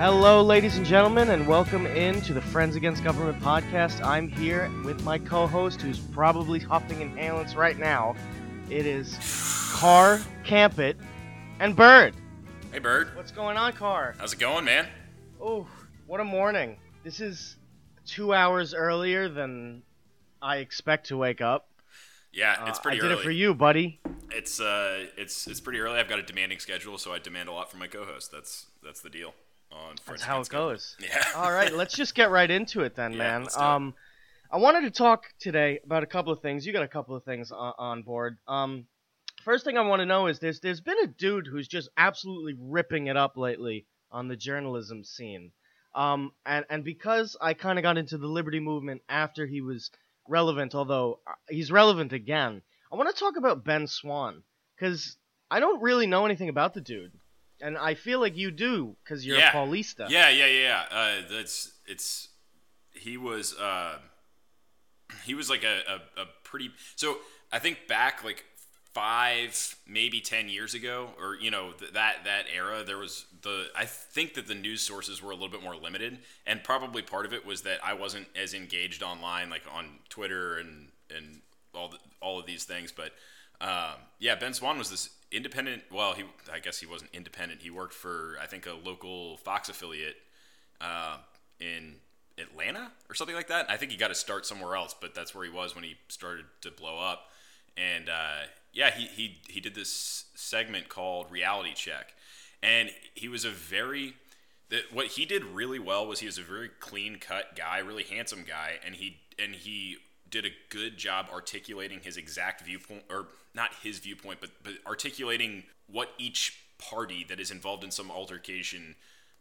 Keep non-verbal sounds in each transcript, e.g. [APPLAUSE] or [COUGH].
Hello, ladies and gentlemen, and welcome in to the Friends Against Government podcast. I'm here with my co-host, who's probably huffing inhalants right now. It is Car, Campit, and Bird. Hey, Bird. What's going on, Car? How's it going, man? Oh, what a morning! This is two hours earlier than I expect to wake up. Yeah, it's Uh, pretty I did it for you, buddy. It's uh, it's it's pretty early. I've got a demanding schedule, so I demand a lot from my co-host. That's that's the deal. On That's how it goes. [LAUGHS] Yeah. All right, let's just get right into it then, [LAUGHS] Yeah, man. let's do it. Um, I wanted to talk today about a couple of things. You got a couple of things on, on board. Um, first thing I want to know is there's there's been a dude who's just absolutely ripping it up lately on the journalism scene. Um, and and because I kind of got into the liberty movement after he was relevant, although uh, he's relevant again, I want to talk about Ben Swann because I don't really know anything about the dude. And I feel like you do because you're Yeah. a Paulista. Yeah, yeah, yeah. Uh, that's it's. He was uh, he was like a, a, a pretty. So I think back like five, maybe ten years ago, or you know th- that that era, there was the. I think that the news sources were a little bit more limited, and probably part of it was that I wasn't as engaged online, like on Twitter and and all the, all of these things. But um, yeah, Ben Swann was this independent. Well, he I guess he wasn't independent. He worked for I think a local Fox affiliate uh, in Atlanta or something like that. I think he got to start somewhere else, but that's where he was when he started to blow up. And uh, yeah, he, he he did this segment called Reality Check, and he was a very what he did really well was he was a very clean cut guy, really handsome guy, and he and he did a good job articulating his exact viewpoint, or not his viewpoint, but but articulating what each party that is involved in some altercation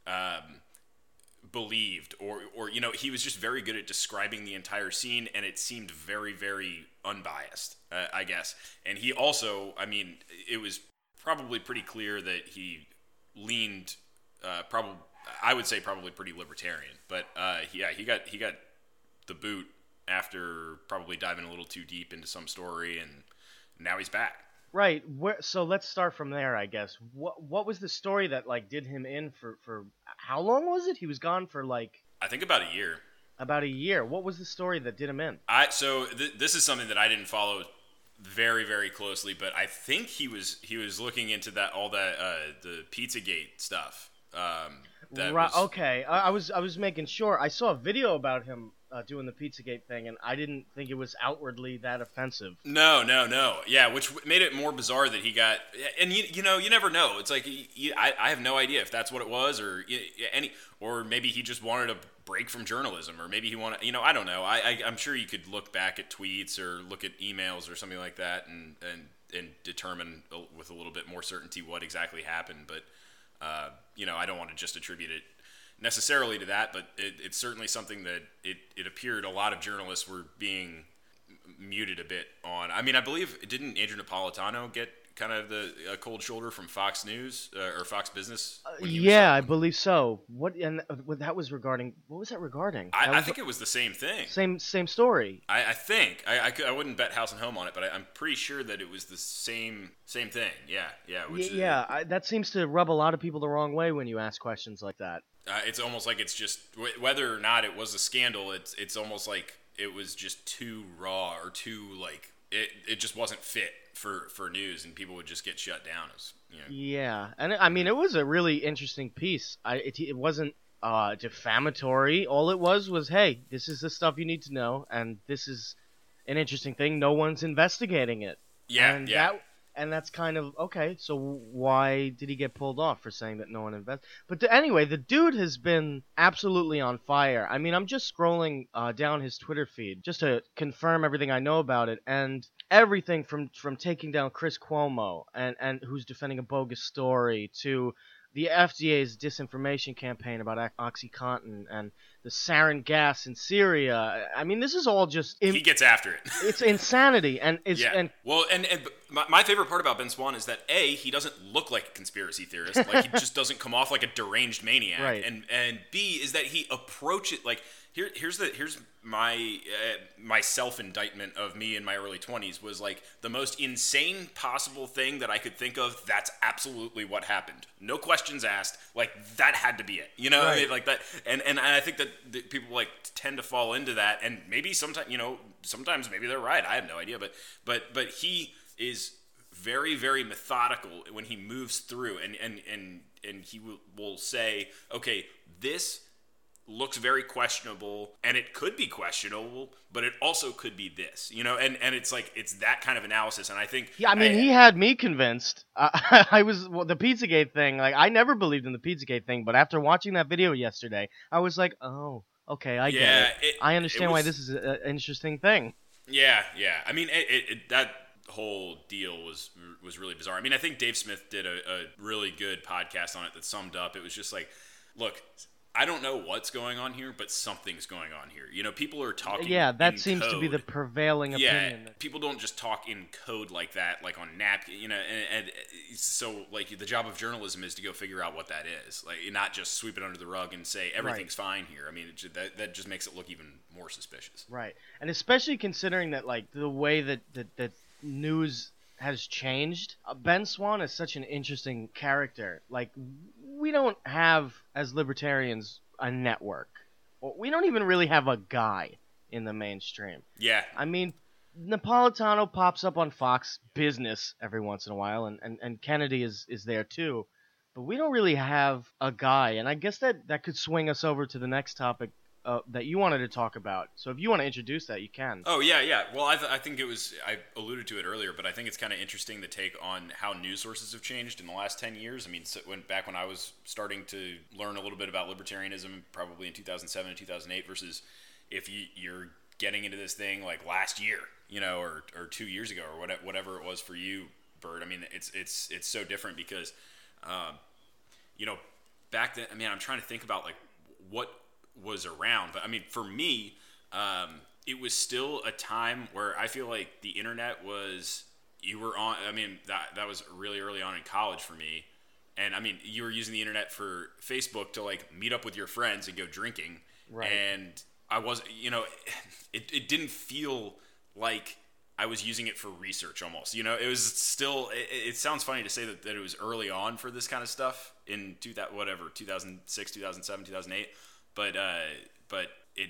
um, believed or or you know he was just very good at describing the entire scene and it seemed very very unbiased uh, i guess. And he also i mean it was probably pretty clear that he leaned uh, probably i would say probably pretty libertarian but uh, yeah he got he got the boot after probably diving a little too deep into some story and now he's back Right. Where, so let's start from there, I guess. What what was the story that like did him in for for how long was it? He was gone for like i think about a year about a year. What was the story that did him in? I so th- this is something that I didn't follow very very closely, but I think he was he was looking into that all that uh, the PizzaGate stuff. Um, that right. was, Okay. I, I was I was making sure. I saw a video about him uh, doing the PizzaGate thing, and I didn't think it was outwardly that offensive. No, no, no. Yeah, which made it more bizarre that he got. And you, you know, you never know. It's like I have no idea if that's what it was, or any, or maybe he just wanted a break from journalism, or maybe he wanted. You know, I don't know. I, I I'm sure you could look back at tweets or look at emails or something like that, and and and determine with a little bit more certainty what exactly happened. But uh, you know, I don't want to just attribute it necessarily to that, but it, it's certainly something that it, it appeared a lot of journalists were being muted a bit on. I mean, I believe didn't Andrew Napolitano get kind of the a cold shoulder from Fox News uh, or Fox Business? when he was Yeah, I believe so. What and uh, what that was regarding? What was that regarding? I, That I was think it was the same thing. same same story. I, I think I, I, could, I wouldn't bet house and home on it, but I, I'm pretty sure that it was the same same thing. Yeah, yeah. Y- Which is- yeah, I, that seems to rub a lot of people the wrong way when you ask questions like that. Uh, it's almost like it's just wh- whether or not it was a scandal. It's it's almost like it was just too raw or too like it, it just wasn't fit for for news, and people would just get shut down. As you know, Yeah, and I mean it was a really interesting piece. I it, it wasn't uh, defamatory. All it was was, hey, this is the stuff you need to know, and this is an interesting thing. No one's investigating it. yeah, and yeah. That, and that's kind of okay. So why did he get pulled off for saying that no one invest? But anyway, the dude has been absolutely on fire. I mean, I'm just scrolling uh, down his Twitter feed just to confirm everything I know about it, and everything from from taking down Chris Cuomo and and who's defending a bogus story to the FDA's disinformation campaign about OxyContin and the sarin gas in Syria. I mean, this is all just im- he gets after it. [LAUGHS] it's insanity, and it's yeah. and well, and, and my, my favorite part about Ben Swann is that a he doesn't look like a conspiracy theorist. [LAUGHS] Like he just doesn't come off like a deranged maniac. Right. And and b is that he approach it like here here's the here's my uh, my self indictment of me in my early 20s was like the most insane possible thing that I could think of. That's absolutely what happened. No questions asked, like that had to be it. You know, I mean, like that. And and I think that the people like tend to fall into that, and maybe sometimes you know sometimes maybe they're right. I have no idea, but but but he is very very methodical when he moves through, and and and and he will, will say, okay, this looks very questionable and it could be questionable but it also could be this you know and and it's like it's that kind of analysis and i think Yeah, I mean, he had me convinced. [LAUGHS] Uh, I was well, the Pizzagate thing. Like, I never believed in the Pizzagate thing, but after watching that video yesterday, I was like, oh, okay, I get yeah it. it- I it understand why this is a- an interesting thing. Yeah, yeah. I mean, it, that whole deal was was really bizarre. I mean, I think Dave Smith did a, a really good podcast on it that summed up. It was just like, look, I don't know what's going on here, but something's going on here. You know, people are talking. Yeah, that seems to be the prevailing yeah, opinion. people don't just talk in code like that, like on napkin, you know. And, and so, like, the job of journalism is to go figure out what that is, like, not just sweep it under the rug and say everything's fine here. I mean, it, that that just makes it look even more suspicious. Right, and especially considering that like the way that that, that news has changed. Uh, ben Swann is such an interesting character. Like we don't have as libertarians a network. We don't even really have a guy in the mainstream. Yeah, I mean, Napolitano pops up on Fox Business every once in a while, and, and, and Kennedy is, is there too. But we don't really have a guy, and I guess that, that could swing us over to the next topic uh, that you wanted to talk about. So if you want to introduce that, you can. Oh yeah, yeah. Well, I, th- I think it was I alluded to it earlier, but I think it's kind of interesting the take on how news sources have changed in the last ten years. I mean, so when back when I was starting to learn a little bit about libertarianism, probably in 2007 and 2008, versus if you, you're getting into this thing like last year, you know, or, or two years ago, or whatever, whatever it was for you, Bird. I mean, it's it's it's so different because, um, you know, back then. I mean, I'm trying to think about like what was around, but I mean, for me, um, it was still a time where I feel like the internet was you were on. I mean, that that was really early on in college for me, and I mean, you were using the internet for Facebook to like meet up with your friends and go drinking, Right. and I was, you know, it, it didn't feel like I was using it for research almost. You know, it was still. It, it sounds funny to say that, that it was early on for this kind of stuff in two that whatever 2006, 2007, 2008, but uh, but it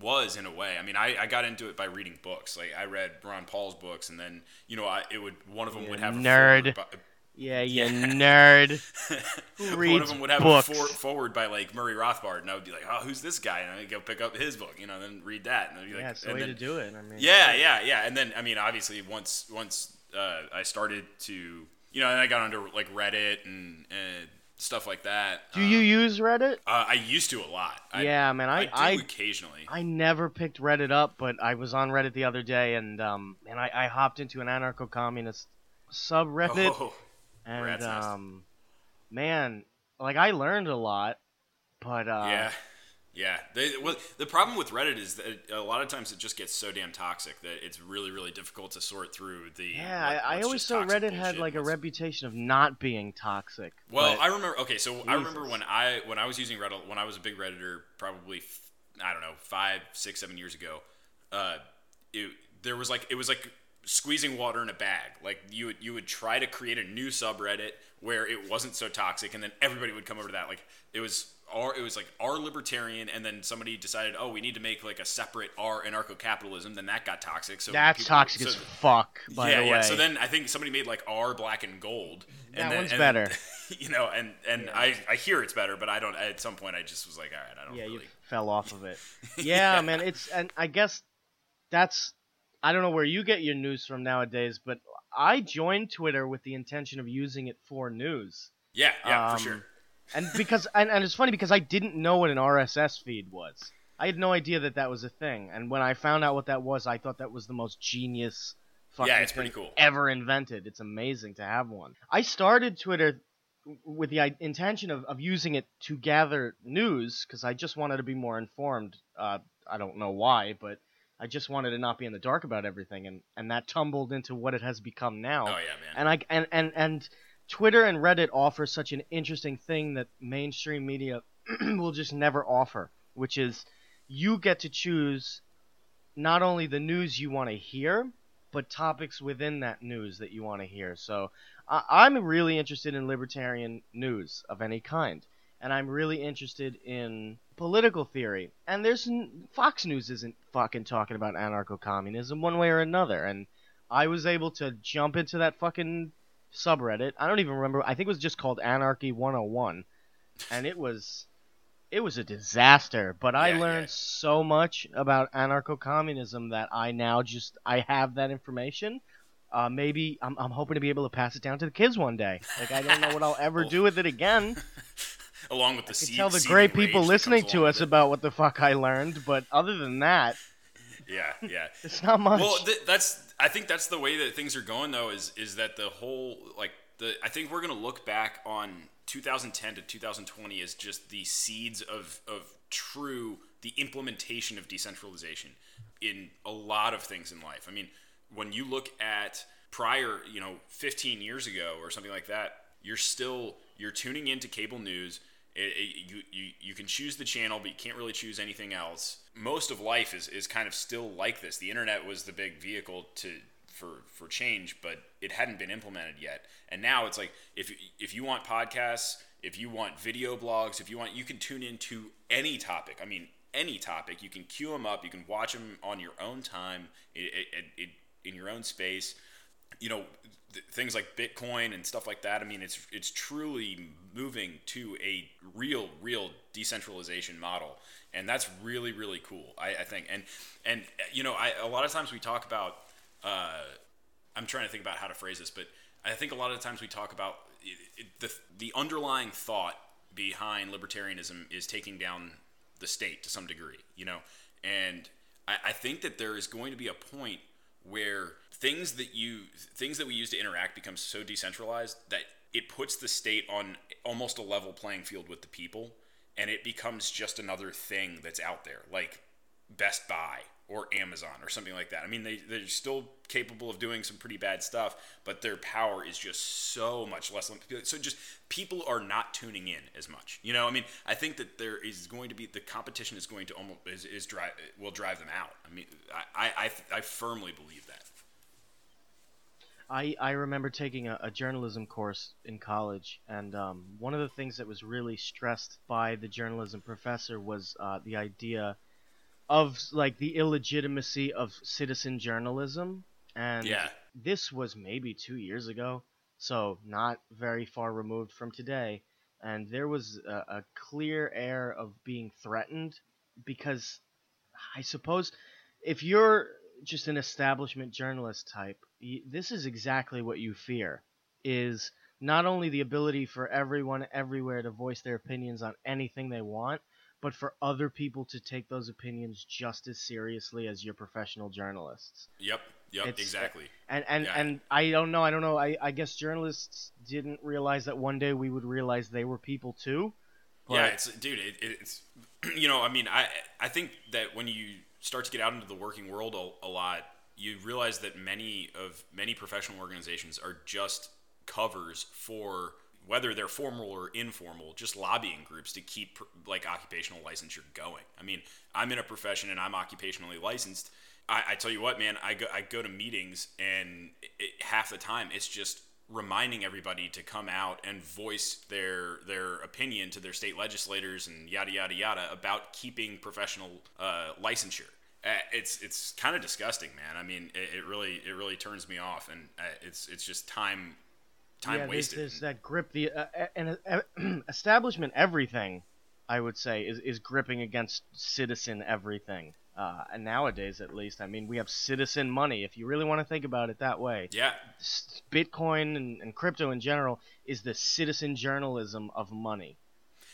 was in a way. I mean, I, I got into it by reading books. Like I read Ron Paul's books, and then you know, I it would one of them You would have nerd. by- Yeah, you nerd. [LAUGHS] Who one of them would have books? a for, forward by like Murray Rothbard, and I would be like, "Oh, who's this guy?" And I'd go pick up his book, you know, then read that, and I'd be like, yeah, it's the and way then, to do it. I mean, yeah, yeah, yeah. And then I mean, obviously, once once uh, I started to, you know, and I got onto like Reddit and, and stuff like that. Do you um, use Reddit? Uh, I used to a lot. I, yeah, man. I, I do I, occasionally. I never picked Reddit up, but I was on Reddit the other day, and um, and I, I hopped into an anarcho-communist subreddit, oh, and um, man, like I learned a lot, but uh, yeah. Yeah, they, well, the problem with Reddit is that a lot of times it just gets so damn toxic that it's really, really difficult to sort through the. Yeah, what- I, always thought Reddit had like a reputation of not being toxic. Well, I remember. Okay, so I remember when I when I was using Reddit when I was a big redditor, probably f- I don't know five, six, seven years ago. Uh, it, there was like it was like squeezing water in a bag. Like you would you would try to create a new subreddit where it wasn't so toxic, and then everybody would come over to that. Like it was our it was like our libertarian, and then somebody decided, oh, we need to make like a separate R anarcho capitalism. Then that got toxic. So that's people- toxic so- as fuck. By yeah, the yeah. So then I think somebody made like R black and gold. That and then, one's and- better. [LAUGHS] You know, and and I I hear it's better, but I don't. At some point, I just was like, all right, I don't yeah, you fell off of it. [LAUGHS] Yeah, Yeah. man. It's and I guess that's I don't know where you get your news from nowadays, but I joined Twitter with the intention of using it for news. Yeah, yeah, Um, for sure. And because and, and it's funny because I didn't know what an RSS feed was. I had no idea that that was a thing. And when I found out what that was, I thought that was the most genius fucking Yeah, it's thing pretty cool. ever invented. It's amazing to have one. I started Twitter with the intention of, of using it to gather news because I just wanted to be more informed. Uh, I don't know why, but I just wanted to not be in the dark about everything, and, and that tumbled into what it has become now. Oh yeah, man. And I and, and and Twitter and Reddit offer such an interesting thing that mainstream media [CLEARS THROAT] will just never offer, which is you get to choose not only the news you want to hear, but topics within that news that you want to hear. So I- I'm really interested in libertarian news of any kind, and I'm really interested in political theory. And there's Fox News isn't fucking talking about anarcho-communism one way or another, and I was able to jump into that fucking subreddit. I don't even remember. I think it was just called Anarchy 101, and it was it was a disaster. But I Yeah, learned yeah. so much about anarcho-communism that I now just I have that information. Uh, maybe I'm, I'm hoping to be able to pass it down to the kids one day. Like I don't know what I'll [LAUGHS] ever do with it again. [LAUGHS] Along with the I seed, tell the great people listening to us about what the fuck I learned, but other than that, [LAUGHS] Yeah, yeah. it's not much. Well, th- that's I think that's the way that things are going though. Is is that the whole like the I think we're gonna look back on 2010 to 2020 as just the seeds of of true the implementation of decentralization in a lot of things in life. I mean, when you look at prior, you know, 15 years ago or something like that, you're still you're tuning into cable news. It, it, you, you, you can choose the channel, but you can't really choose anything else. Most of life is, is kind of still like this. The internet was the big vehicle to for for change, but it hadn't been implemented yet. And now it's like if if you want podcasts, if you want video blogs, if you want, you can tune into any topic. I mean, any topic. You can queue them up. You can watch them on your own time, i i i in your own space you know th- things like Bitcoin and stuff like that. I mean, it's it's truly moving to a real real decentralization model, and that's really really cool. I, I think, and and you know, I a lot of times we talk about. Uh, I'm trying to think about how to phrase this, but I think a lot of times we talk about it, it, the the underlying thought behind libertarianism is taking down the state to some degree, you know, and I, I think that there is going to be a point where things that you things that we use to interact become so decentralized that it puts the state on almost a level playing field with the people and it becomes just another thing that's out there like Best Buy or Amazon or something like that. I mean, they, they're still capable of doing some pretty bad stuff, but their power is just so much less. So just people are not tuning in as much. You know, I mean, I think that there is going to be the competition is going to almost is, is drive will drive them out. I mean, I I, I, I firmly believe that. I, I remember taking a, a journalism course in college, and um, one of the things that was really stressed by the journalism professor was uh, the idea of like the illegitimacy of citizen journalism. And Yeah. this was maybe two years ago, so not very far removed from today. And there was a, a clear air of being threatened because I suppose if you're just an establishment journalist type, this is exactly what you fear is not only the ability for everyone everywhere to voice their opinions on anything they want, but for other people to take those opinions just as seriously as your professional journalists. Yep. Yep. It's- exactly. And and Yeah. and I don't know, I don't know. I, I guess journalists didn't realize that one day we would realize they were people too. yeah, it's dude. It, it's [CLEARS THROAT] you know, I mean, I I think that when you start to get out into the working world a, a lot, you realize that many of many professional organizations are just covers for whether they're formal or informal, just lobbying groups to keep like occupational licensure going. I mean, I'm in a profession and I'm occupationally licensed. I, I tell you what, man, I go I go to meetings and it, half the time it's just reminding everybody to come out and voice their their opinion to their state legislators and yada yada yada about keeping professional uh, licensure. Uh, it's it's kind of disgusting, man. I mean, it, it really it really turns me off, and uh, it's it's just time time yeah, wasted. there's that grip. The uh, uh, and uh, [CLEARS THROAT] establishment everything, I would say, is is gripping against citizen everything. Uh, and nowadays, at least, I mean, we have citizen money. If you really want to think about it that way, yeah, Bitcoin and, and crypto in general is the citizen journalism of money.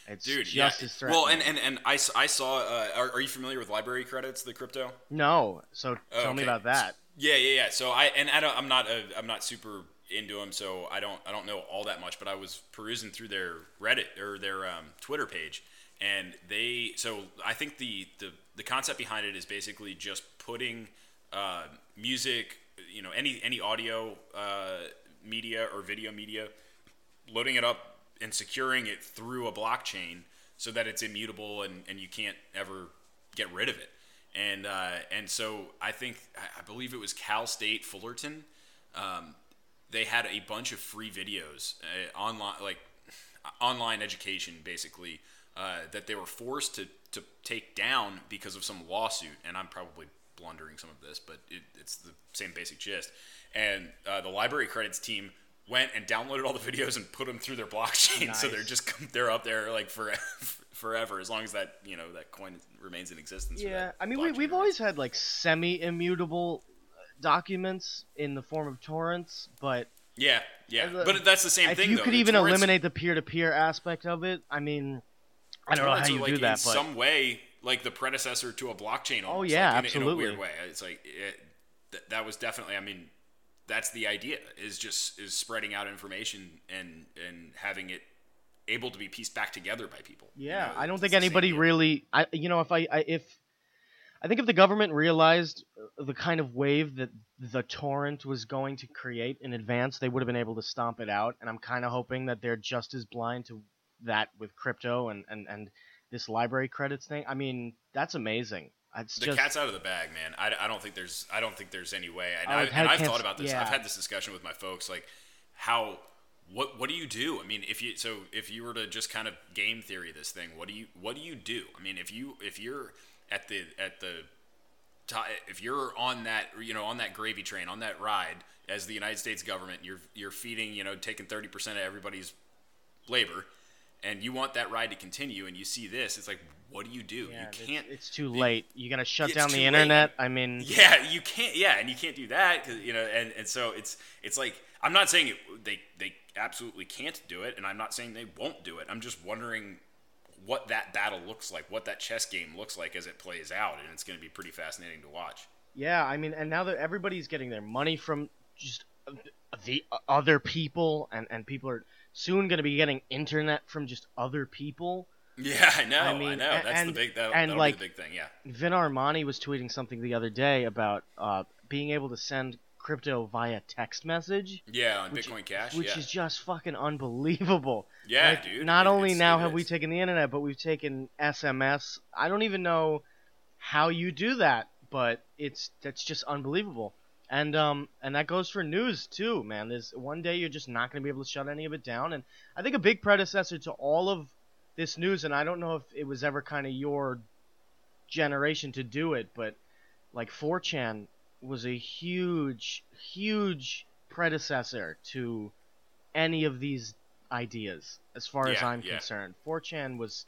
It's dude. just yeah. as threatening. Well, and and and I, I saw. Uh, are, are you familiar with LBRY Credits, the crypto? no, so Oh, tell me about that. Yeah, yeah, yeah. So I and I don't, I'm not a, I'm not super into them, so I don't I don't know all that much. But I was perusing through their Reddit or their um, Twitter page, and they so I think the the the concept behind it is basically just putting uh, music, you know, any any audio uh, media or video media, loading it up and securing it through a blockchain so that it's immutable and, and you can't ever get rid of it. And uh, and so I think I believe it was Cal State Fullerton. Um, they had a bunch of free videos uh, online, like online education, basically, uh, that they were forced to to take down because of some lawsuit. And I'm probably blundering some of this, but it, it's the same basic gist. And uh, the LBRY Credits team went and downloaded all the videos and put them through their blockchain, [LAUGHS] so they're just [LAUGHS] they're up there like for [LAUGHS] forever, as long as that you know that coin remains in existence. Yeah, I mean, we, we've remains. always had like semi-immutable uh, documents in the form of torrents, but yeah, yeah, but that's the same if thing. you though. could The even torrents- eliminate the peer-to-peer aspect of it, I mean, I don't know how you like, do that, in but some way like the predecessor to a blockchain. Almost, Oh, yeah, like, in, a- in a absolutely. weird way. It's like it, th- that was definitely. I mean, that's the idea is just is spreading out information and and having it able to be pieced back together by people. you yeah, know, I don't think anybody really, I you know, if I, I if I think if the government realized uh, the kind of wave that the torrent was going to create in advance, they would have been able to stomp it out. And I'm kind of hoping that they're just as blind to that with crypto and and and this LBRY Credits thing. I mean, that's amazing. It's the just cat's out of the bag, man. I, I don't think there's I don't think there's any way. And, Oh, I, the and cat I've thought about this. yeah. I've had this discussion with my folks, like how what what do you do? I mean, if you so if you were to just kind of game theory this thing, what do you what do you do? I mean, if you if you're at the at the ti- if you're on that you know on that gravy train on that ride as the United States government, you're you're feeding you know taking thirty percent of everybody's labor, and you want that ride to continue, and you see this, it's like what do you do? yeah, you can't. It's, too late. You're gonna shut down the late. internet. I mean, Yeah, you can't. Yeah, and you can't do that 'cause, you know, and, and so it's it's like I'm not saying it, they they absolutely can't do it, and I'm not saying they won't do it. I'm just wondering what that battle looks like, what that chess game looks like as it plays out, and it's going to be pretty fascinating to watch. Yeah, I mean, and now that everybody's getting their money from just the other people, and and people are soon going to be getting internet from just other people. Yeah, I know. I, mean, know. That's and- the big. That, and, that'll like, be the big thing. Yeah. Vin Armani was tweeting something the other day about uh, being able to send crypto via text message, Yeah, on which- Bitcoin Cash. which yeah. is just fucking unbelievable. yeah, Like, dude. Not only now have we taken the internet, but we've taken SMS. I don't even know how you do that, but it's that's just unbelievable. And um and that goes for news too, man. There's one day you're just not going to be able to shut any of it down. And I think a big predecessor to all of this news, and I don't know if it was ever kind of your generation to do it, but like 4chan was a huge, huge predecessor to any of these ideas, as far as I'm yeah. concerned. 4chan was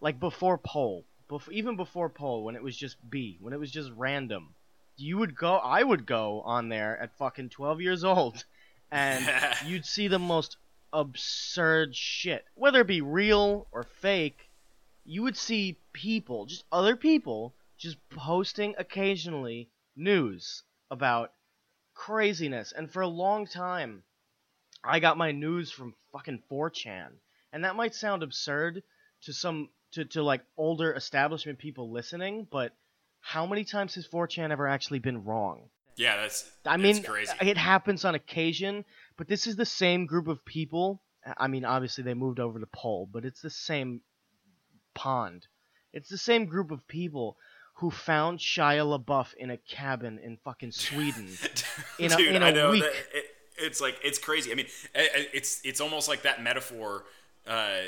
like before pol, bef- even before pol, when it was just B, when it was just random. You would go, I would go on there at fucking 12 years old, and [LAUGHS] you'd see the most absurd shit, whether it be real or fake. You would see people, just other people, just posting occasionally news about craziness. And for a long time, I got my news from fucking 4chan. And that might sound absurd to some to, to like older establishment people listening, but how many times has 4chan ever actually been wrong? yeah, that's. I mean, crazy. it happens on occasion, but this is the same group of people. I mean, obviously they moved over to pol, but it's the same pond. It's the same group of people who found Shia LaBeouf in a cabin in fucking Sweden. [LAUGHS] in a- Dude, in a know week. that it, it's like it's crazy. I mean, it's it's almost like that metaphor uh,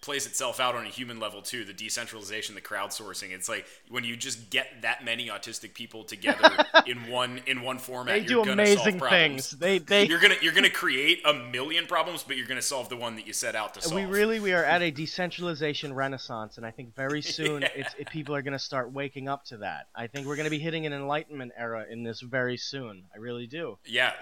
plays itself out on a human level too. The decentralization, the crowdsourcing. It's like when you just get that many autistic people together [LAUGHS] in one in one format. They you're do gonna solve amazing things. They they You're gonna you're gonna create a million problems, but you're gonna solve the one that you set out to solve. we really we are at a decentralization renaissance, and I think very [LAUGHS] soon it's, it, people are going to start waking up to that. I think we're going to be hitting an enlightenment era in this very soon. I really do. yeah,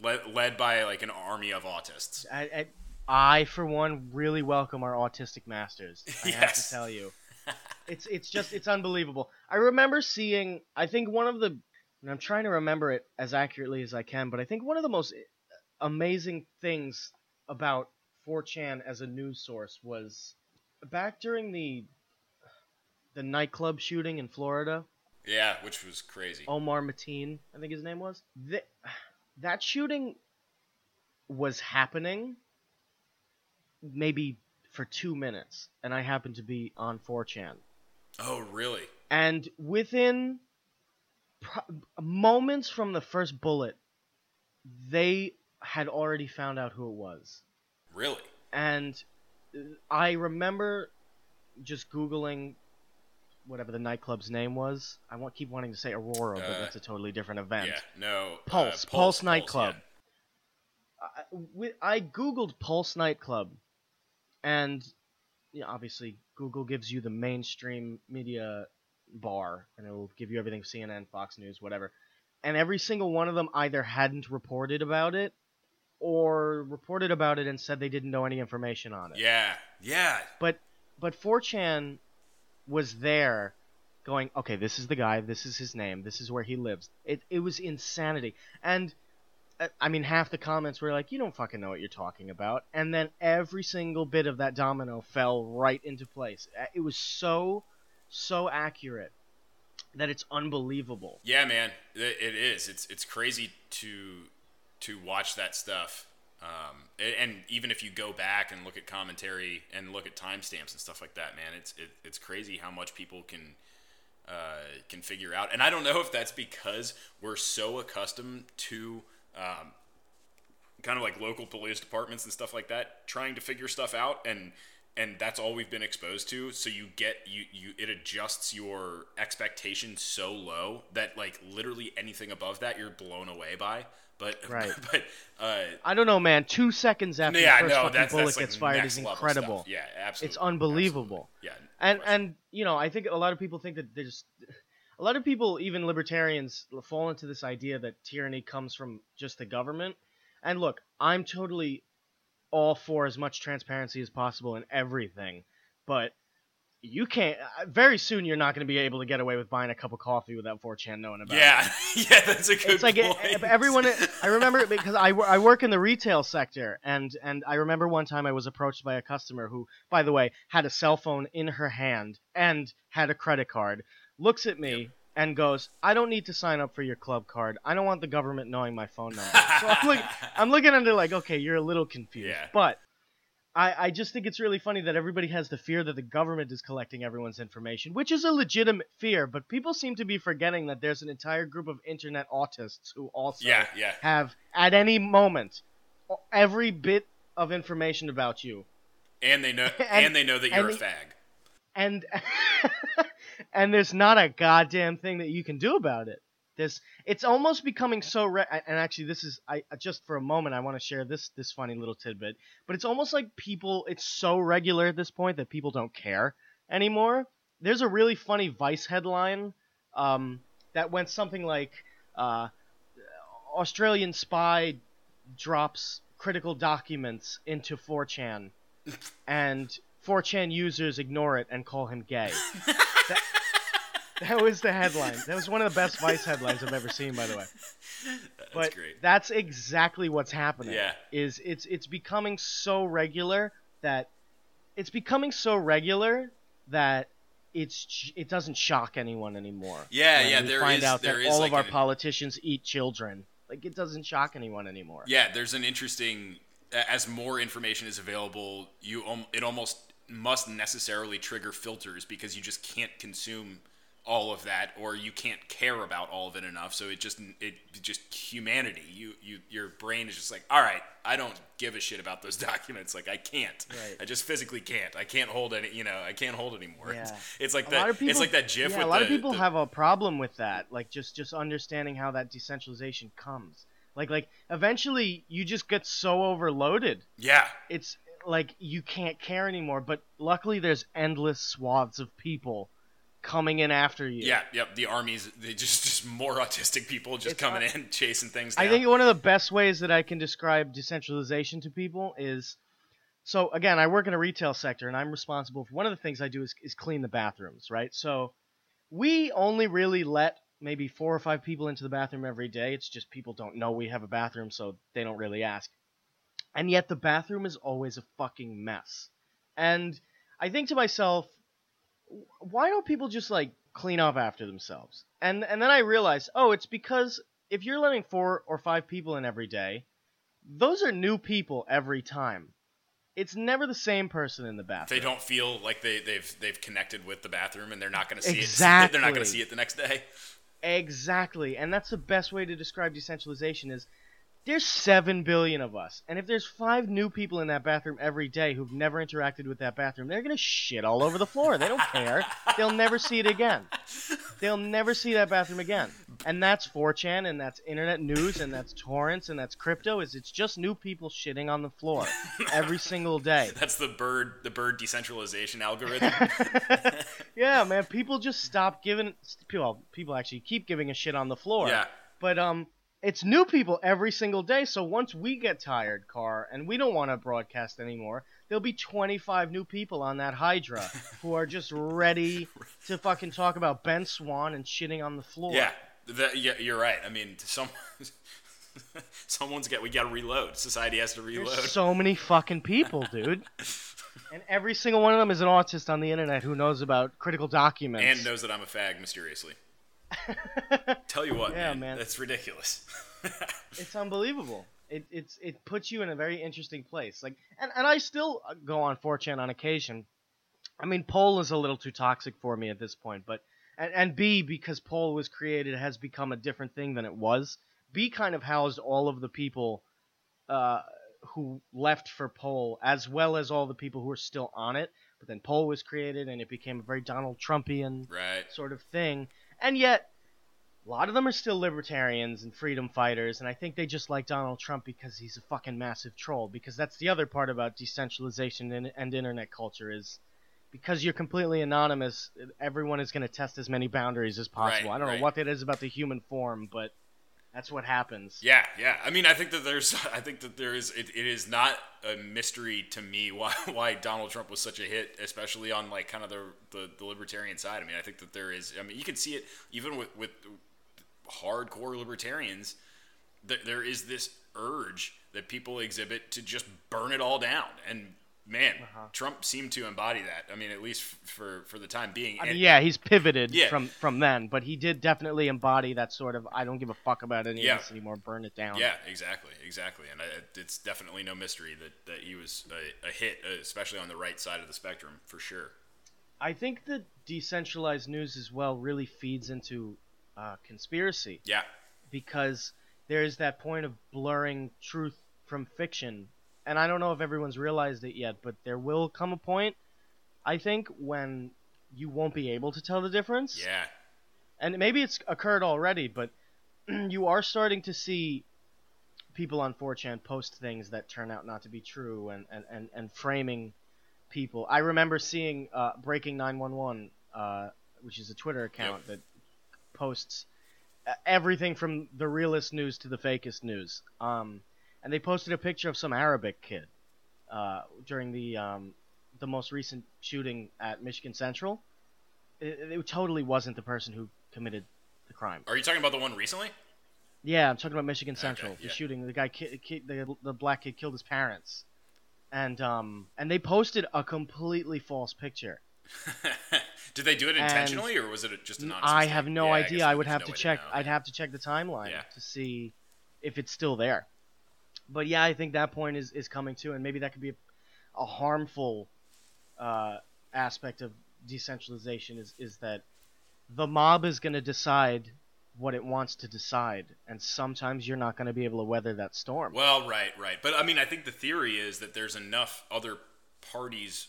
led, led by like an army of autists. I, I, I for one, really welcome our autistic masters. I have to tell you, [LAUGHS] it's it's just it's unbelievable. I remember seeing. I think one of the, and I'm trying to remember it as accurately as I can, but I think one of the most uh, amazing things about 4chan as a news source was back during the the nightclub shooting in Florida. Yeah, which was crazy. Omar Mateen, I think his name was. Th- that shooting was happening maybe for two minutes, and I happened to be on 4chan. Oh, really? And within pro- moments from the first bullet, they had already found out who it was. Really? And uh, I remember just googling whatever the nightclub's name was. I want keep wanting to say Aurora, but Uh, that's a totally different event. Yeah. No. uh, Pulse, Pulse nightclub. yeah. I, I googled Pulse nightclub, and you know, obviously Google gives you the mainstream media bar, and it will give you everything CNN, Fox News, whatever. And every single one of them either hadn't reported about it, or reported about it and said they didn't know any information on it. Yeah. Yeah. But but 4chan was there going, okay, this is the guy, this is his name, this is where he lives. It it was insanity. And I mean half the comments were like, you don't fucking know what you're talking about. And then every single bit of that domino fell right into place. Uh, It was so so accurate that it's unbelievable. Yeah, man, it, it is. It's it's crazy to to watch that stuff. Um, and even if you go back and look at commentary and look at timestamps and stuff like that, man, it's it, it's crazy how much people can uh, can figure out. And I don't know if that's because we're so accustomed to um, kind of like local police departments and stuff like that trying to figure stuff out and and that's all we've been exposed to so you get you you it adjusts your expectations so low that like literally anything above that you're blown away by but [LAUGHS] Right. but uh I don't know, man. Two seconds after yeah the first no fucking that's, bullet that's like gets fired is incredible. yeah absolutely It's unbelievable. absolutely. yeah and question. and you know i think a lot of people think that there's a lot of people even libertarians fall into this idea that tyranny comes from just the government. And look i'm totally all for as much transparency as possible in everything. But you can't uh, very soon you're not going to be able to get away with buying a cup of coffee without 4chan knowing about it. Yeah [LAUGHS] yeah that's a good it's like point. everyone i remember because I, I work in the retail sector and and i remember one time i was approached by a customer who by the way had a cell phone in her hand and had a credit card looks at me and goes i don't need to sign up for your club card. I don't want the government knowing my phone number. [LAUGHS] So I'm, look, I'm looking under like okay you're a little confused. Yeah. but I, I just think it's really funny that everybody has the fear that the government is collecting everyone's information, which is a legitimate fear, but people seem to be forgetting that there's an entire group of internet autists who also yeah yeah. have, at any moment, every bit of information about you. and they know [LAUGHS] and, And- they know that you're a fag. And [LAUGHS] and there's not a goddamn thing that you can do about it. This it's almost becoming so re- and actually this is I just for a moment I want to share this this funny little tidbit, but it's almost like people it's so regular at this point that people don't care anymore. There's a really funny Vice headline um, that went something like uh, Australian spy drops critical documents into 4chan and 4chan users ignore it and call him gay. [LAUGHS] that, that was the headline. That was one of the best Vice headlines I've ever seen, by the way. that's But great that's exactly what's happening. Yeah. Is it's it's becoming so regular that it's becoming so regular that it's it doesn't shock anyone anymore. Yeah, yeah, we there find is- out there that is all like of our a- politicians eat children. Like it doesn't shock anyone anymore. Yeah, there's an interesting. As more information is available, you um, it almost must necessarily trigger filters because you just can't consume all of that, or you can't care about all of it enough. So it just it just humanity. You you your brain is just like, all right, I don't give a shit about those [LAUGHS] documents. Like I can't. Right. I just physically can't. I can't hold any. You know, I can't hold anymore. Yeah. It's, it's like a that. people, it's like that GIF yeah, a lot the, of people the- have a problem with that. Like just just understanding how that decentralization comes. Like like eventually you just get so overloaded. Yeah. It's like you can't care anymore. But luckily there's endless swaths of people coming in after you. Yeah, yep. The armies, they just [LAUGHS] just more autistic people just It's coming not- in, [LAUGHS] chasing things down. I think one of the best ways that I can describe decentralization to people is so again, I work in a retail sector and I'm responsible for one of the things I do is, is clean the bathrooms, right? So we only really let maybe four or five people into the bathroom every day. It's just people don't know we have a bathroom, so they don't really ask. And yet the bathroom is always a fucking mess. And I think to myself, why don't people just like clean up after themselves? And and then I realized, oh, it's because if you're letting four or five people in every day, those are new people every time. It's never the same person in the bathroom. they don't feel like they, they've they've connected with the bathroom and they're not going to see it. They're not going to see it the next day. Exactly, and that's the best way to describe decentralization is There's seven billion of us, and if there's five new people in that bathroom every day who've never interacted with that bathroom, they're gonna shit all over the floor. They don't care. They'll never see it again. They'll never see that bathroom again. And that's 4chan, and that's internet news, and that's torrents, and that's crypto. Is it's just new people shitting on the floor every single day. [LAUGHS] That's the bird the bird decentralization algorithm. [LAUGHS] [LAUGHS] yeah, man. People just stop giving. People, people actually keep giving a shit on the floor. yeah. But um, it's new people every single day. So once we get tired, Car, and we don't want to broadcast anymore, there'll be 25 new people on that Hydra [LAUGHS] who are just ready to fucking talk about Ben Swann and shitting on the floor. Yeah. That, yeah, you're right. I mean, some [LAUGHS] someone's got we got to reload. Society has to reload. There's so many fucking people, dude. [LAUGHS] And every single one of them is an autist on the internet who knows about critical documents. and knows that I'm a fag mysteriously. Tell you what, Yeah, man, man. that's ridiculous. [LAUGHS] it's unbelievable. It it's it puts you in a very interesting place. Like, and, and I still go on 4chan on occasion. I mean, pol is a little too toxic for me at this point, but and, and B because pol was created has become a different thing than it was. B kind of housed all of the people uh, who left for pol, as well as all the people who are still on it. But then pol was created, and it became a very Donald Trumpian right. sort of thing. And yet, a lot of them are still libertarians and freedom fighters, and I think they just like Donald Trump because he's a fucking massive troll. Because that's the other part about decentralization and, and internet culture is because you're completely anonymous, everyone is going to test as many boundaries as possible. Right, I don't right. know what it is about the human form, but that's what happens. Yeah, yeah. I mean, I think that there's, [LAUGHS] I think that there is, it, it is not a mystery to me [LAUGHS] why why Donald Trump was such a hit, especially on like kind of the the, the libertarian side. I mean, I think that there is. I mean, you can see it even with with hardcore libertarians. That there is this urge that people exhibit to just burn it all down, and man, Uh-huh. Trump seemed to embody that. I mean, at least for for the time being. I And- mean, yeah, he's pivoted Yeah. from from then, but he did definitely embody that sort of I don't give a fuck about any Yeah. of this anymore, burn it down. Yeah, exactly, exactly, and I, it's definitely no mystery that, that he was a, a hit, uh, especially on the right side of the spectrum, for sure. I think the decentralized news as well really feeds into uh, conspiracy Yeah, because there is that point of blurring truth from fiction. And I don't know if everyone's realized it yet, but there will come a point, I think, when you won't be able to tell the difference. yeah, And maybe it's occurred already, but [CLEARS THROAT] you are starting to see people on 4chan post things that turn out not to be true and, and, and, and framing people. I remember seeing uh, Breaking 911, uh, which is a Twitter account that posts uh, everything from the realest news to the fakest news. Um, and they posted a picture of some Arabic kid uh, during the um, the most recent shooting at Michigan Central. It, it totally wasn't the person who committed the crime. Are you talking about the one recently? Yeah, I'm talking about Michigan Central. Okay, The shooting, the guy, ki- ki- the the black kid killed his parents, and um, and they posted a completely false picture. [LAUGHS] Did they do it And intentionally, or was it just an honest I mistake? have no Yeah, idea. guess I would have no to check. know. I'd have to check the timeline Yeah. to see if it's still there. But yeah, I think that point is, is coming too, and maybe that could be a, a harmful uh, aspect of decentralization. Is is that the mob is going to decide what it wants to decide, and sometimes you're not going to be able to weather that storm. Well, right, right. But I mean, I think the theory is that there's enough other parties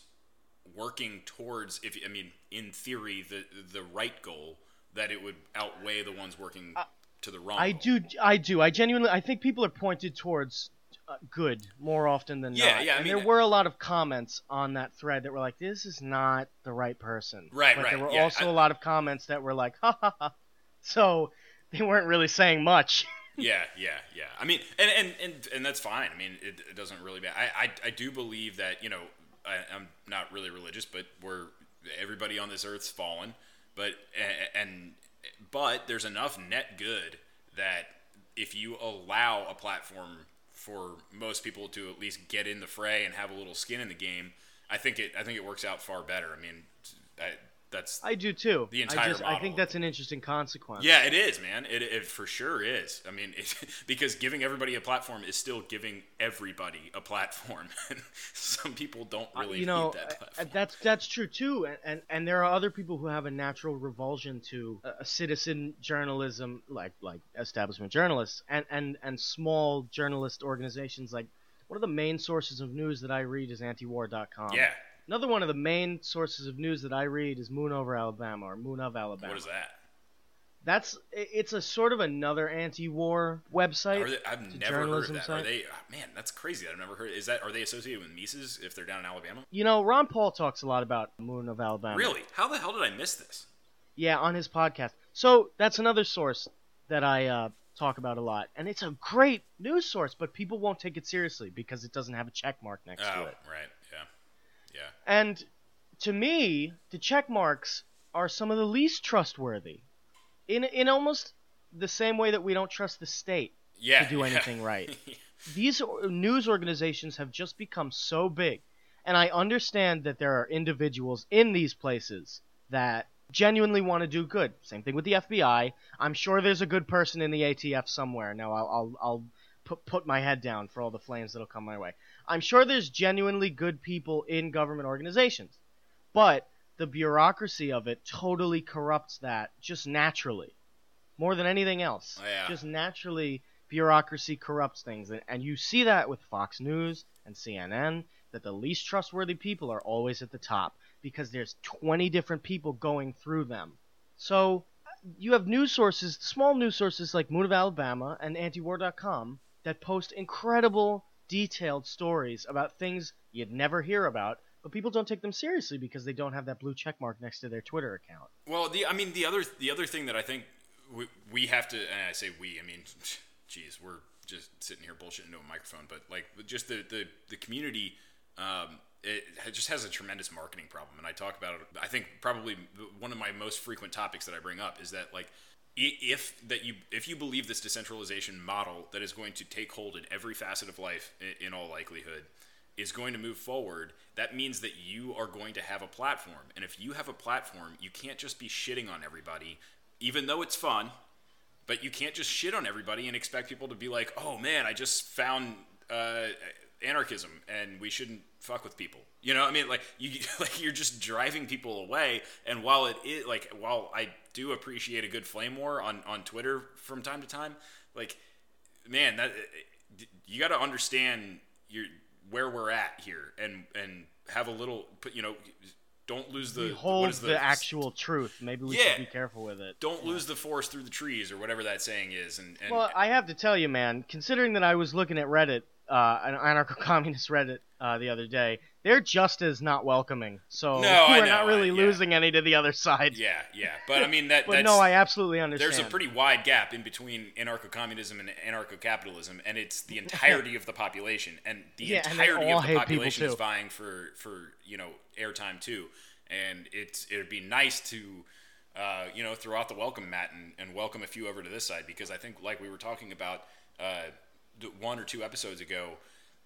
working towards, if I mean, in theory, the the right goal that it would outweigh the ones working to the wrong. I do, I do, I genuinely, I think people are pointed towards uh, good more often than Yeah, not. yeah, I and mean- there were a lot of comments on that thread that were like, "This is not the right person." Right, but right, There were yeah, also I- a lot of comments that were like, "Ha ha ha," so they weren't really saying much. [LAUGHS] yeah, yeah, yeah. I mean, and and and, and that's fine. I mean, it, it doesn't really matter. I, I I do believe that you know I, I'm not really religious, but we're everybody on this earth's fallen. But and but there's enough net good that if you allow a platform for most people to at least get in the fray and have a little skin in the game, I think it I think it works out far better. I mean, I, That's I do too. The I entire just I think that's an interesting consequence. yeah, it is, man. It, it for sure is. I mean, it, [LAUGHS] because giving everybody a platform is still giving everybody a platform. [LAUGHS] Some people don't Uh, really you know need that uh, platform. that's that's true too and, and and there are other people who have a natural revulsion to uh, citizen journalism like like establishment journalists and and and small journalist organizations like one of the main sources of news that I read is antiwar.com. yeah. Another one of the main sources of news that I read is Moon Over Alabama or Moon of Alabama. What is that? That's it's a sort of another anti-war website. They, I've never heard of that. Are they? man, that's crazy. I've never heard. Is that? Are they associated with Mises if they're down in Alabama? You know, Ron Paul talks a lot about Moon of Alabama. Really? How the hell did I miss this? Yeah, on his podcast. So that's another source that I uh, talk about a lot, and it's a great news source, but people won't take it seriously because it doesn't have a check mark next Oh, to it. right. And to me, the check marks are some of the least trustworthy. In in almost the same way that we don't trust the state Yeah. to do yeah. anything [LAUGHS] right. These news organizations have just become so big, and I understand that there are individuals in these places that genuinely want to do good. Same thing with the FBI. I'm sure there's a good person in the ATF somewhere. Now I'll I'll, I'll put put my head down for all the flames that'll come my way. I'm sure there's genuinely good people in government organizations, but the bureaucracy of it totally corrupts that just naturally, more than anything else. Oh, yeah. Just naturally, bureaucracy corrupts things, and, and you see that with Fox News and CNN. That the least trustworthy people are always at the top because there's 20 different people going through them. So you have news sources, small news sources like Moon of Alabama and antiwar.com that post incredible detailed stories about things you'd never hear about, but people don't take them seriously because they don't have that blue check mark next to their Twitter account. Well, the I mean the other the other thing that I think we, we have to and I say we I mean [LAUGHS] geez we're just sitting here bullshitting into a microphone but like just the the, the community um, it just has a tremendous marketing problem and I talk about it I think probably one of my most frequent topics that I bring up is that like if that you if you believe this decentralization model that is going to take hold in every facet of life in, all likelihood is going to move forward, that means that you are going to have a platform. And if you have a platform, you can't just be shitting on everybody, even though it's fun. But you can't just shit on everybody and expect people to be like, "Oh man, I just found uh, anarchism, and we shouldn't fuck with people." You know, I mean, like you, [LAUGHS] like you're just driving people away. And while it is like, while I do appreciate a good flame war on on Twitter from time to time, like, man, that you got to understand your where we're at here, and and have a little, put you know, don't lose the we hold what is the, actual truth. Maybe we Yeah. should be careful with it. don't lose the forest through the trees or whatever that saying is and, and Well, I have to tell you, man, considering that I was looking at Reddit, uh, an anarcho-communist Reddit, uh, the other day, they're just as not welcoming. So No, we're not really I- yeah. losing any to the other side. yeah yeah but i mean that [LAUGHS] But that's no, I absolutely understand. there's a pretty wide gap in between anarcho-communism and anarcho-capitalism and it's the [LAUGHS] entirety of the population and the Yeah, entirety all of the population is vying for for you know airtime too and it's it'd be nice to uh, you know throw out the welcome mat and, and welcome a few over to this side because i think like we were talking about uh, one or two episodes ago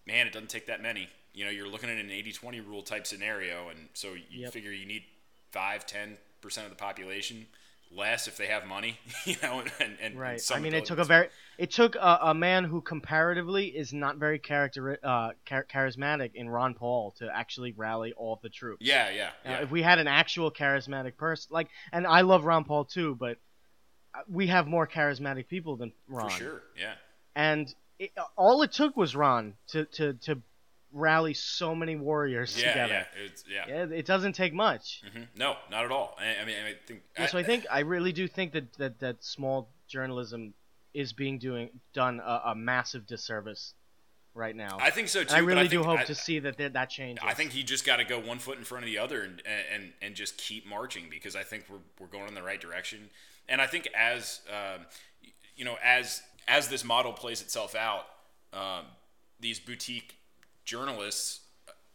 man it doesn't take that many you know you're looking at an 80-20 rule type scenario and so you Yep. figure you need 5 10 percent of the population less if they have money [LAUGHS] you know and, and, and Right. some I mean, it took a very, it took a, a man who comparatively is not very character, uh, char- charismatic in Ron Paul to actually rally all the troops. yeah yeah Uh, yeah if we had an actual charismatic person, like, and I love Ron Paul too, but uh, we have more charismatic people than Ron. for sure yeah And it, all it took was Ron to to to rally so many warriors yeah together. yeah it's, yeah, Yeah, it doesn't take much. hmm no not at all I, I mean i think Yeah, so I think I really do think that that, that small journalism is being doing done a, a massive disservice right now. I think so too I but really think, do hope I, to see that that, changes. I think he just got to go one foot in front of the other and, and and just keep marching because I think we're, we're going in the right direction. And I think as um, you know, as as this model plays itself out, um, these boutique journalists,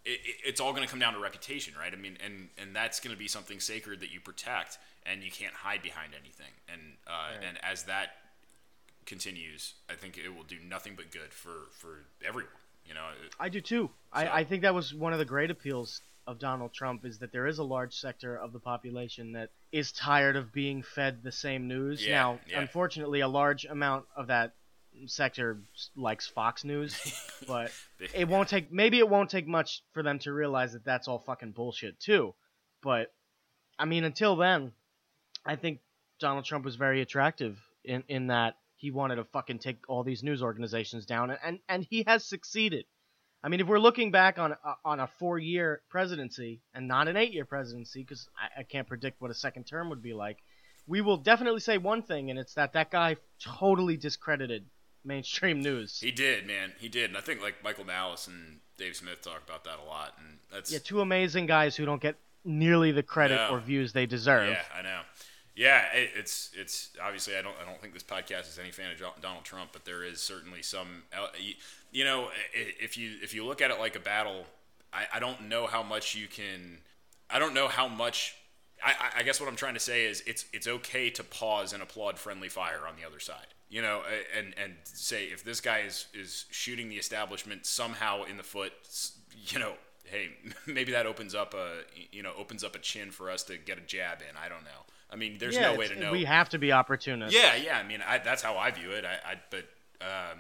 it, it- it's all going to come down to reputation, right? I mean, and and that's going to be something sacred that you protect, and you can't hide behind anything. And uh, and as that continues, I think it will do nothing but good for for everyone. You know, I do too. So- I, I think that was one of the great appeals of Donald Trump is that there is a large sector of the population that is tired of being fed the same news. Yeah, now, yeah. unfortunately, a large amount of that sector likes Fox News, [LAUGHS] but it won't take maybe it won't take much for them to realize that that's all fucking bullshit too. But I mean, until then, I think Donald Trump was very attractive in in that he wanted to fucking take all these news organizations down, and and, and he has succeeded. I mean, if we're looking back on a- on a four year presidency and not an eight year presidency, because I, I can't predict what a second term would be like, we will definitely say one thing, and it's that that guy totally discredited mainstream news. He did, man. He did, and I think like Michael Malice and Dave Smith talk about that a lot, and that's Yeah, two amazing guys who don't get nearly the credit No. or views they deserve. Yeah, I know. Yeah, it, it's it's obviously I don't I don't think this podcast is any fan of Donald Trump, but there is certainly some you, know if you if you look at it like a battle, I, I don't know how much you can. I don't know how much. I, I- I guess what I'm trying to say is it's it's okay to pause and applaud friendly fire on the other side. You know, and and say if this guy is is shooting the establishment somehow in the foot, you know, hey, [LAUGHS] maybe that opens up a you know opens up a chin for us to get a jab in. I don't know. I mean, there's Yeah, no way to know. We have to be opportunists. Yeah, yeah. I mean, I, that's how I view it. I, I but um,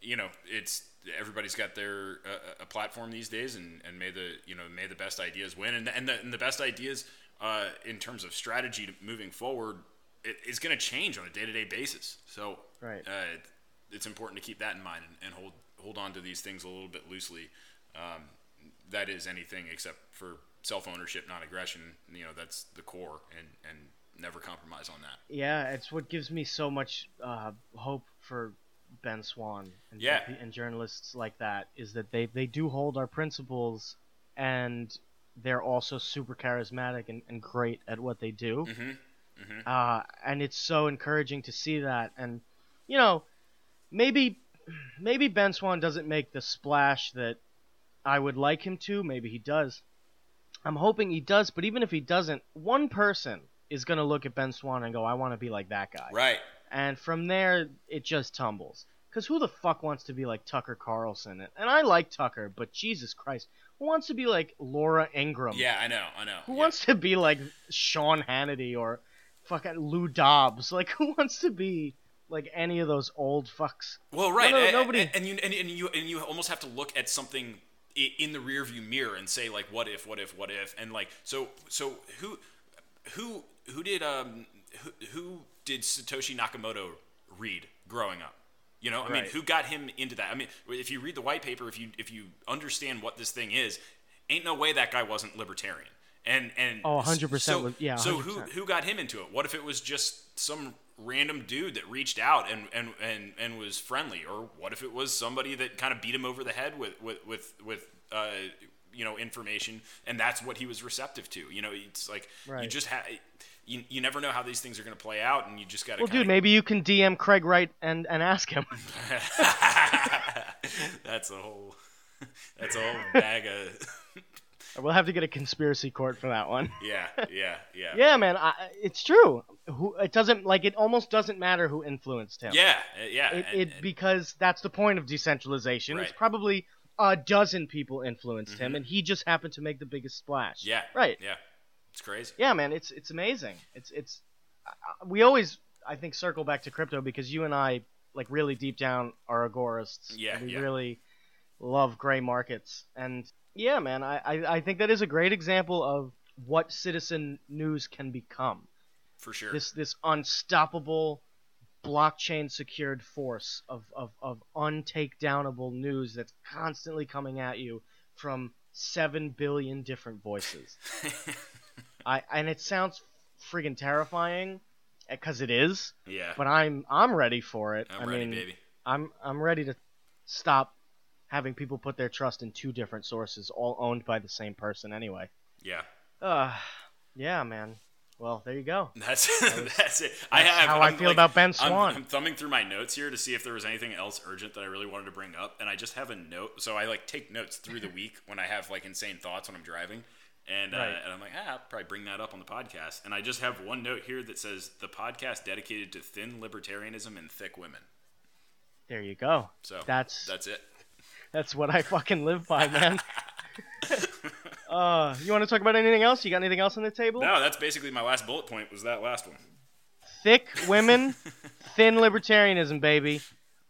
you know, it's everybody's got their uh, a platform these days, and, and may the you know may the best ideas win, and and the, and the best ideas uh, in terms of strategy moving forward it, is going to change on a day to day basis. So Right. uh, it's important to keep that in mind and, and hold hold on to these things a little bit loosely. Um, that is anything except for self ownership, non aggression. You know, that's the core, and and never compromise on that. Yeah, it's what gives me so much uh, hope for Ben Swann and, Yeah. and journalists like that is that they, they do hold our principles and they're also super charismatic and, and great at what they do. Mm-hmm. Uh, and it's so encouraging to see that. And, you know, maybe maybe Ben Swann doesn't make the splash that I would like him to. Maybe he does. I'm hoping he does, but even if he doesn't, one person is going to look at Ben Swann and go, I want to be like that guy. Right. And from there, it just tumbles. Because who the fuck wants to be like Tucker Carlson? And I like Tucker, but Jesus Christ, who wants to be like Laura Ingraham? Yeah, I know. I know. Who yeah. wants to be like Sean Hannity or fucking Lou Dobbs? [LAUGHS] Like, who wants to be like any of those old fucks? Well, right. no, and, nobody- and, and you and, and you and you almost have to look at something in the rearview mirror and say like, what if, what if, what if, and like, so so who who who did um who, who did Satoshi Nakamoto read growing up? You know, I mean, who got him into that? I mean, if you read the white paper, if you if you understand what this thing is, ain't no way that guy wasn't libertarian. And and Oh, 100% So, was- yeah, so who 100%. who got him into it? What if it was just some random dude that reached out and and, and, and was friendly, or what if it was somebody that kind of beat him over the head with with with, with uh, you know information, and that's what he was receptive to. You know, it's like you just have. You, you never know how these things are going to play out, and you just got to. Well, dude, maybe you can DM Craig Wright and, and ask him. [LAUGHS] [LAUGHS] that's a whole. [LAUGHS] That's a whole bag of. We'll have to get a conspiracy court for that one. Yeah, yeah, yeah. [LAUGHS] Yeah, man, I, it's true. Who it doesn't like it almost doesn't matter who influenced him. Yeah, uh, yeah. it, and- it and- because that's the point of decentralization. It's Right. probably a dozen people influenced him, and he just happened to make the biggest splash. Mm-hmm. yeah, right. Yeah, it's crazy. Yeah, man, it's it's amazing. It's it's uh, we always I think circle back to crypto because you and I like really deep down are agorists. Yeah, we yeah. really love gray markets, and yeah, man, I, I I think that is a great example of what citizen news can become. For sure. This this unstoppable blockchain secured force of, of, of untakedownable news that's constantly coming at you from seven billion different voices. [LAUGHS] I and it sounds friggin' terrifying eh, because it is, yeah. but I'm I'm ready for it. I'm I ready, mean, baby. I'm I'm ready to stop having people put their trust in two different sources, all owned by the same person anyway. Yeah. Uh, yeah, man. Well, there you go. That's [LAUGHS] that's it. I have. how I I'm, feel like, about Ben I'm- Swann. I'm, thumbing through my notes here to see if there was anything else urgent that I really wanted to bring up, and I just have a note. So I like take notes through the week when I have like insane thoughts when I'm driving, and uh, and I'm like, ah, I'll probably bring that up on the podcast. And I just have one note here that says the podcast dedicated to thin libertarianism and thick women. There you go. So That's that's it. That's what I fucking live by, man. [LAUGHS] Uh, you want to talk about anything else? You got anything else on the table? No, that's basically my last bullet point. Was that last one? Thick [LAUGHS] women, thin libertarianism, baby.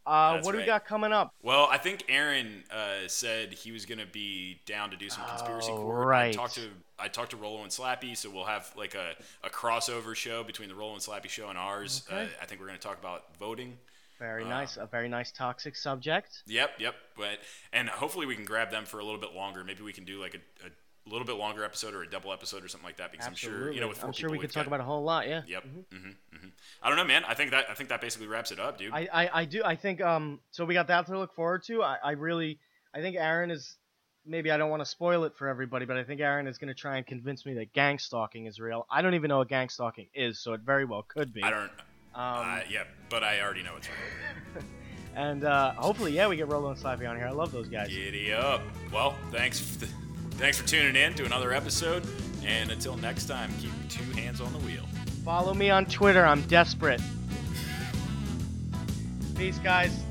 Uh, what do we got coming up? Well, I think Aaron uh, said he was gonna be down to do some conspiracy Oh, court. I right. talked to I talked to Rollo and Slappy, so we'll have like a, a crossover show between the Rollo and Slappy show and ours. Okay. Uh, I think we're gonna talk about voting. Very Uh, nice. A very nice toxic subject. Yep, yep. But and hopefully we can grab them for a little bit longer. Maybe we can do like a, a little bit longer episode or a double episode or something like that. Because Absolutely. I'm sure you know with 4 I'm sure we people, could we've talk got- about a whole lot. Yeah. Yep. hmm hmm I don't know, man. I think that I think that basically wraps it up, dude. I, I, I do. I think. Um. So we got that to look forward to. I, I really. I think Aaron is. Maybe I don't want to spoil it for everybody, but I think Aaron is going to try and convince me that gang stalking is real. I don't even know what gang stalking is, so it very well could be. I don't. Um, uh, yeah, but I already know it's real. [LAUGHS] and uh, hopefully, yeah, we get Rolo and Slappy on here. I love those guys. Giddy up. Well, thanks. thanks for tuning in to another episode. And until next time, keep two hands on the wheel. Follow me on Twitter. I'm desperate. [LAUGHS] Peace, guys.